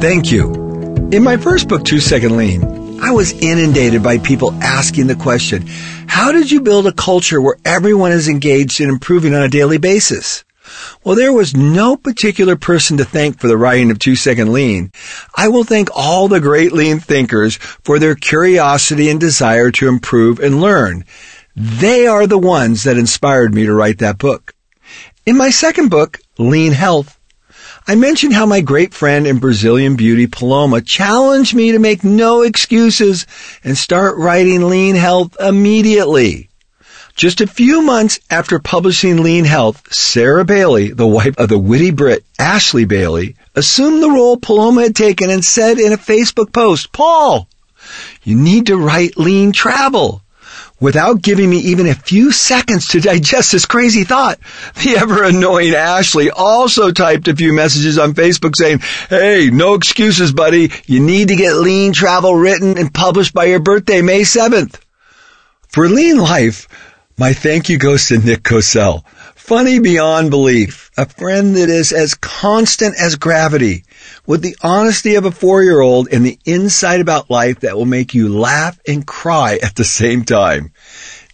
Thank you. In my first book, Two Second Lean, I was inundated by people asking the question, how did you build a culture where everyone is engaged in improving on a daily basis? Well, there was no particular person to thank for the writing of Two Second Lean. I will thank all the great lean thinkers for their curiosity and desire to improve and learn. They are the ones that inspired me to write that book. In my second book, Lean Health, I mentioned how my great friend and Brazilian beauty Paloma challenged me to make no excuses and start writing Lean Health immediately. Just a few months after publishing Lean Health, Sarah Bailey, the wife of the witty Brit Ashley Bailey, assumed the role Paloma had taken and said in a Facebook post, Paul, you need to write Lean Travel without giving me even a few seconds to digest this crazy thought. The ever annoying Ashley also typed a few messages on Facebook saying, Hey, no excuses, buddy. You need to get Lean Travel written and published by your birthday, May 7th. For Lean Life, my thank you goes to Nick Cosell. Funny beyond belief. A friend that is as constant as gravity with the honesty of a four-year-old and the insight about life that will make you laugh and cry at the same time.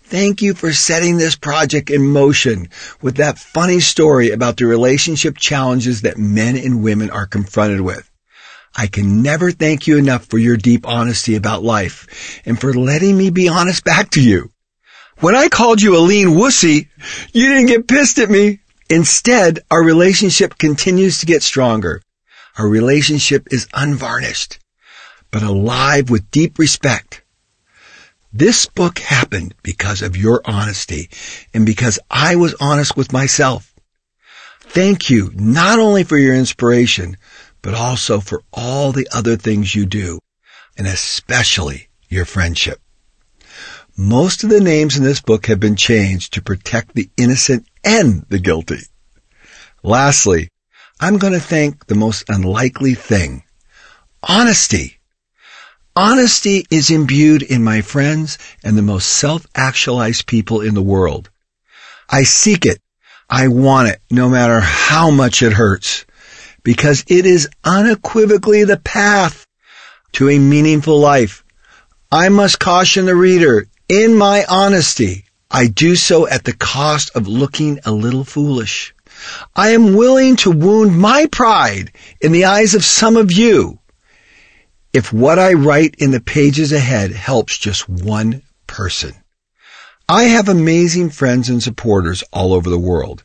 Thank you for setting this project in motion with that funny story about the relationship challenges that men and women are confronted with. I can never thank you enough for your deep honesty about life and for letting me be honest back to you. When I called you a lean wussy, you didn't get pissed at me. Instead, our relationship continues to get stronger. Our relationship is unvarnished, but alive with deep respect. This book happened because of your honesty and because I was honest with myself. Thank you not only for your inspiration, but also for all the other things you do, and especially your friendship. Most of the names in this book have been changed to protect the innocent and the guilty. Lastly, I'm going to thank the most unlikely thing. Honesty. Honesty is imbued in my friends and the most self-actualized people in the world. I seek it. I want it no matter how much it hurts because it is unequivocally the path to a meaningful life. I must caution the reader in my honesty, I do so at the cost of looking a little foolish. I am willing to wound my pride in the eyes of some of you if what I write in the pages ahead helps just one person. I have amazing friends and supporters all over the world,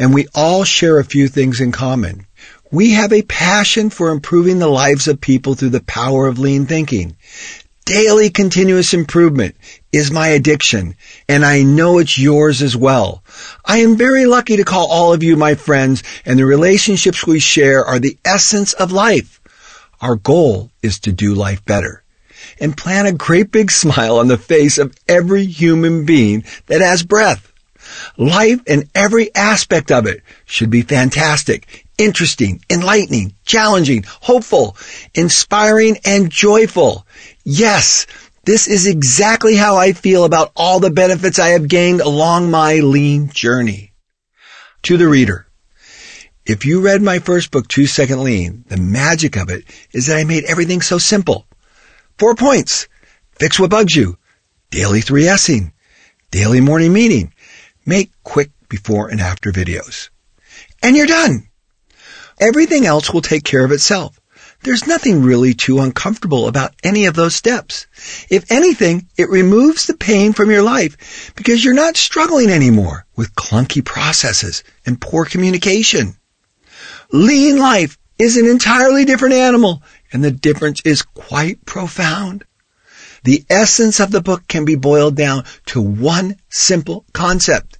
and we all share a few things in common. We have a passion for improving the lives of people through the power of lean thinking. Daily continuous improvement is my addiction, and I know it's yours as well. I am very lucky to call all of you my friends, and the relationships we share are the essence of life. Our goal is to do life better and plant a great big smile on the face of every human being that has breath. Life and every aspect of it should be fantastic, interesting, enlightening, challenging, hopeful, inspiring, and joyful. Yes, this is exactly how I feel about all the benefits I have gained along my lean journey. To the reader, if you read my first book, Two Second Lean, the magic of it is that I made everything so simple. Four points. Fix what bugs you. Daily 3S'ing. Daily morning meeting. Make quick before and after videos. And you're done. Everything else will take care of itself. There's nothing really too uncomfortable about any of those steps. If anything, it removes the pain from your life because you're not struggling anymore with clunky processes and poor communication. Lean life is an entirely different animal and the difference is quite profound. The essence of the book can be boiled down to one simple concept.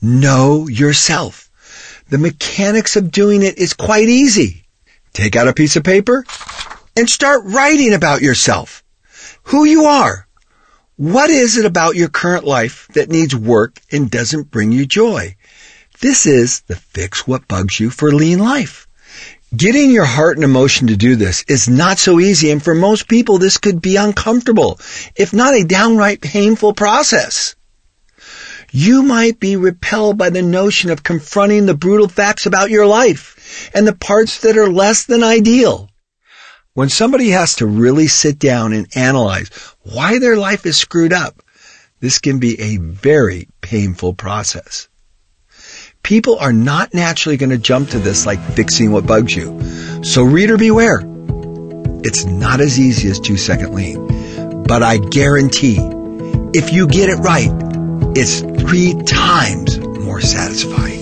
Know yourself. The mechanics of doing it is quite easy. Take out a piece of paper and start writing about yourself. Who you are. What is it about your current life that needs work and doesn't bring you joy? This is the fix what bugs you for lean life. Getting your heart and emotion to do this is not so easy and for most people this could be uncomfortable, if not a downright painful process. You might be repelled by the notion of confronting the brutal facts about your life and the parts that are less than ideal. When somebody has to really sit down and analyze why their life is screwed up, this can be a very painful process. People are not naturally going to jump to this like fixing what bugs you. So reader beware. It's not as easy as two second lean, but I guarantee if you get it right, it's three times more satisfying.